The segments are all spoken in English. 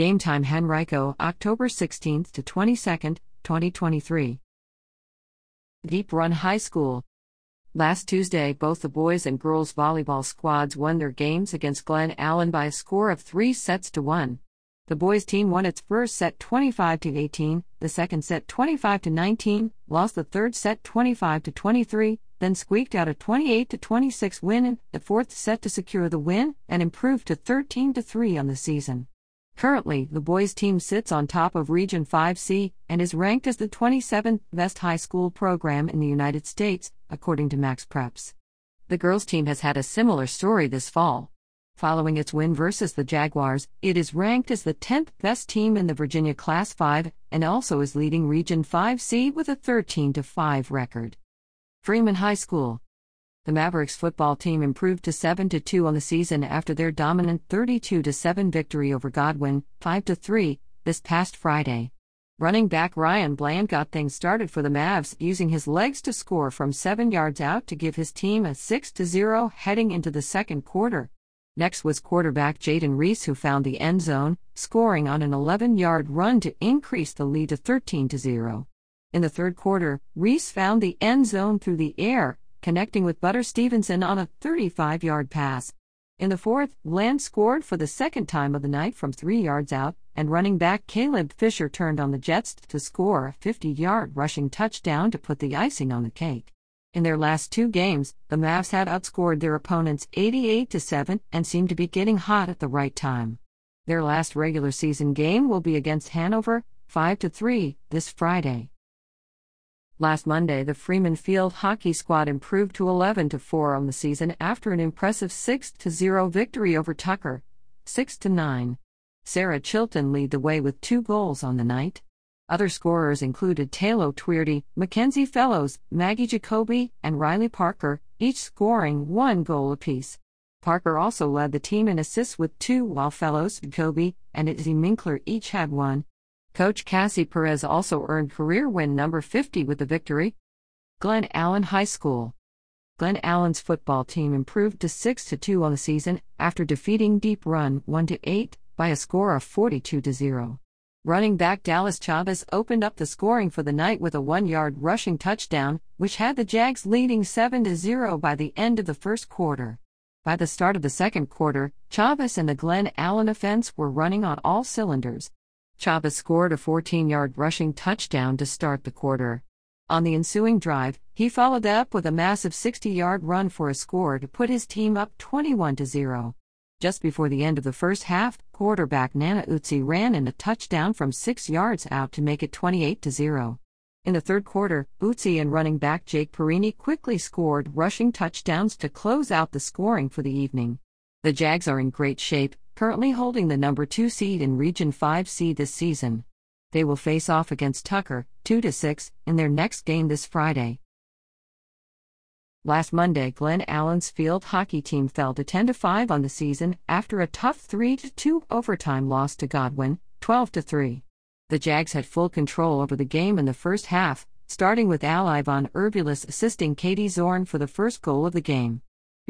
Game time Henrico, October 16th to 22nd, 2023. Deep Run High School. Last Tuesday, both the boys and girls volleyball squads won their games against Glen Allen by a score of 3 sets to 1. The boys team won its first set 25 to 18, the second set 25 to 19, lost the third set 25 to 23, then squeaked out a 28 to 26 win in the fourth set to secure the win and improved to 13 to 3 on the season. Currently, the boys team sits on top of Region 5C and is ranked as the 27th best high school program in the United States, according to MaxPreps. The girls team has had a similar story this fall. Following its win versus the Jaguars, it is ranked as the 10th best team in the Virginia Class 5 and also is leading Region 5C with a 13 5 record. Freeman High School the Mavericks football team improved to 7 2 on the season after their dominant 32 7 victory over Godwin, 5 3, this past Friday. Running back Ryan Bland got things started for the Mavs, using his legs to score from 7 yards out to give his team a 6 0 heading into the second quarter. Next was quarterback Jaden Reese, who found the end zone, scoring on an 11 yard run to increase the lead to 13 0. In the third quarter, Reese found the end zone through the air, connecting with Butter Stevenson on a 35 yard pass. In the fourth, Bland scored for the second time of the night from three yards out, and running back Caleb Fisher turned on the Jets to score a 50 yard rushing touchdown to put the icing on the cake. In their last two games, the Mavs had outscored their opponents 88 7 and seemed to be getting hot at the right time. Their last regular season game will be against Hanover, 5 3, this Friday. Last Monday, the Freeman Field hockey squad improved to 11 4 on the season after an impressive 6 0 victory over Tucker, 6 9. Sarah Chilton lead the way with two goals on the night. Other scorers included Taylo Tweardy, Mackenzie Fellows, Maggie Jacoby, and Riley Parker, each scoring one goal apiece. Parker also led the team in assists with two, while Fellows, Jacoby, and Izzy Minkler each had one. Coach Cassie Perez also earned career win number 50 with the victory. Glen Allen High School. Glen Allen's football team improved to 6 2 on the season after defeating Deep Run 1 8 by a score of 42 0. Running back Dallas Chavez opened up the scoring for the night with a one yard rushing touchdown, which had the Jags leading 7 0 by the end of the first quarter. By the start of the second quarter, Chavez and the Glen Allen offense were running on all cylinders, Chavez scored a 14 yard rushing touchdown to start the quarter. On the ensuing drive, he followed up with a massive 60 yard run for a score to put his team up 21 0. Just before the end of the first half, quarterback Nana Utsi ran in a touchdown from 6 yards out to make it 28 0. In the third quarter, Utsi and running back Jake Perini quickly scored rushing touchdowns to close out the scoring for the evening. The Jags are in great shape, currently holding the number 2 seed in Region 5C this season. They will face off against Tucker, 2 6, in their next game this Friday. Last Monday, Glen Allen's field hockey team fell to 10 5 on the season after a tough 3 2 overtime loss to Godwin, 12 3. The Jags had full control over the game in the first half, starting with ally von assisting Katie Zorn for the first goal of the game.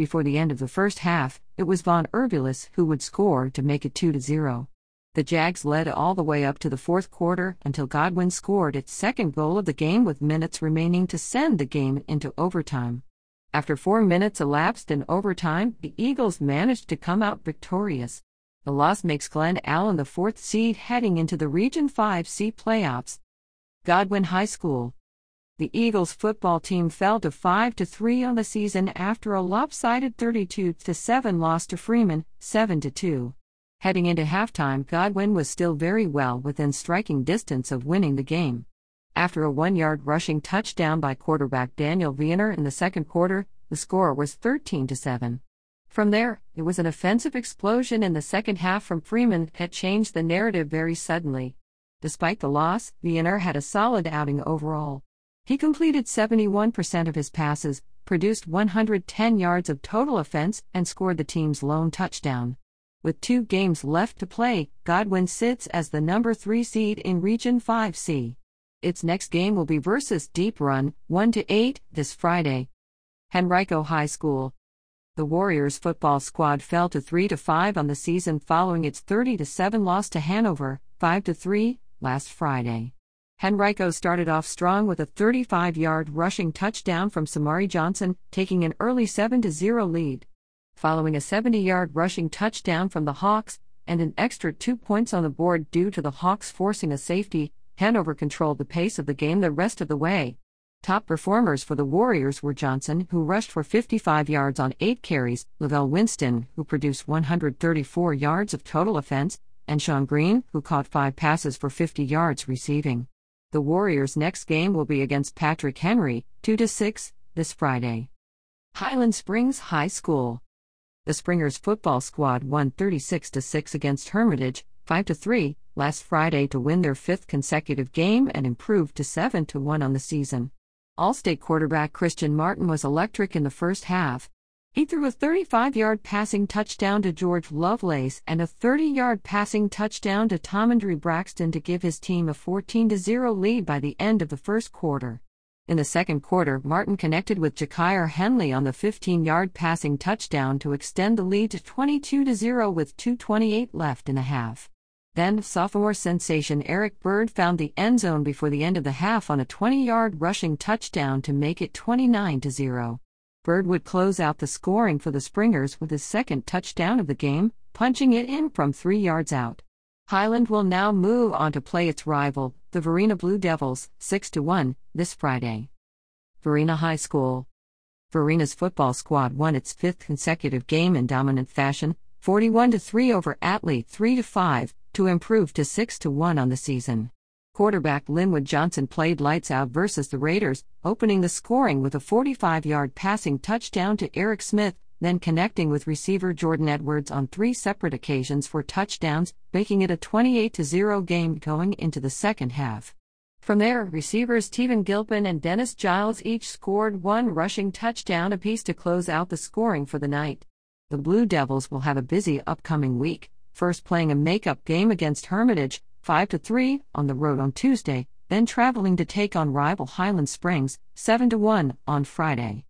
Before the end of the first half, it was Von Urbulis who would score to make it 2 0. The Jags led all the way up to the fourth quarter until Godwin scored its second goal of the game with minutes remaining to send the game into overtime. After four minutes elapsed in overtime, the Eagles managed to come out victorious. The loss makes Glen Allen the fourth seed heading into the Region 5C playoffs. Godwin High School the Eagles football team fell to 5 3 on the season after a lopsided 32 7 loss to Freeman, 7 2. Heading into halftime, Godwin was still very well within striking distance of winning the game. After a one yard rushing touchdown by quarterback Daniel Wiener in the second quarter, the score was 13 7. From there, it was an offensive explosion in the second half from Freeman that changed the narrative very suddenly. Despite the loss, Wiener had a solid outing overall. He completed 71% of his passes, produced 110 yards of total offense, and scored the team's lone touchdown. With two games left to play, Godwin sits as the number 3 seed in Region 5C. Its next game will be versus Deep Run, 1 8, this Friday. Henrico High School. The Warriors football squad fell to 3 5 on the season following its 30 7 loss to Hanover, 5 3, last Friday. Henrico started off strong with a 35 yard rushing touchdown from Samari Johnson, taking an early 7 0 lead. Following a 70 yard rushing touchdown from the Hawks, and an extra two points on the board due to the Hawks forcing a safety, Hanover controlled the pace of the game the rest of the way. Top performers for the Warriors were Johnson, who rushed for 55 yards on 8 carries, Lavelle Winston, who produced 134 yards of total offense, and Sean Green, who caught 5 passes for 50 yards receiving. The Warriors' next game will be against Patrick Henry, 2 6, this Friday. Highland Springs High School. The Springers football squad won 36 6 against Hermitage, 5 3, last Friday to win their fifth consecutive game and improve to 7 1 on the season. All-State quarterback Christian Martin was electric in the first half. He threw a 35-yard passing touchdown to George Lovelace and a 30-yard passing touchdown to Tomandre Braxton to give his team a 14-0 lead by the end of the first quarter. In the second quarter, Martin connected with Jakir Henley on the 15-yard passing touchdown to extend the lead to 22-0 with 2:28 left in the half. Then, sophomore sensation Eric Bird found the end zone before the end of the half on a 20 yard rushing touchdown to make it 29 0. Bird would close out the scoring for the Springers with his second touchdown of the game, punching it in from three yards out. Highland will now move on to play its rival, the Varina Blue Devils, 6 1, this Friday. Varina High School. Varina's football squad won its fifth consecutive game in dominant fashion, 41 3 over Atlee 3 5, to improve to 6 1 on the season. Quarterback Linwood Johnson played lights out versus the Raiders, opening the scoring with a 45 yard passing touchdown to Eric Smith, then connecting with receiver Jordan Edwards on three separate occasions for touchdowns, making it a 28 0 game going into the second half. From there, receivers Teven Gilpin and Dennis Giles each scored one rushing touchdown apiece to close out the scoring for the night. The Blue Devils will have a busy upcoming week first playing a makeup game against Hermitage, 5 to 3, on the road on Tuesday, then traveling to take on rival Highland Springs, 7 to 1, on Friday.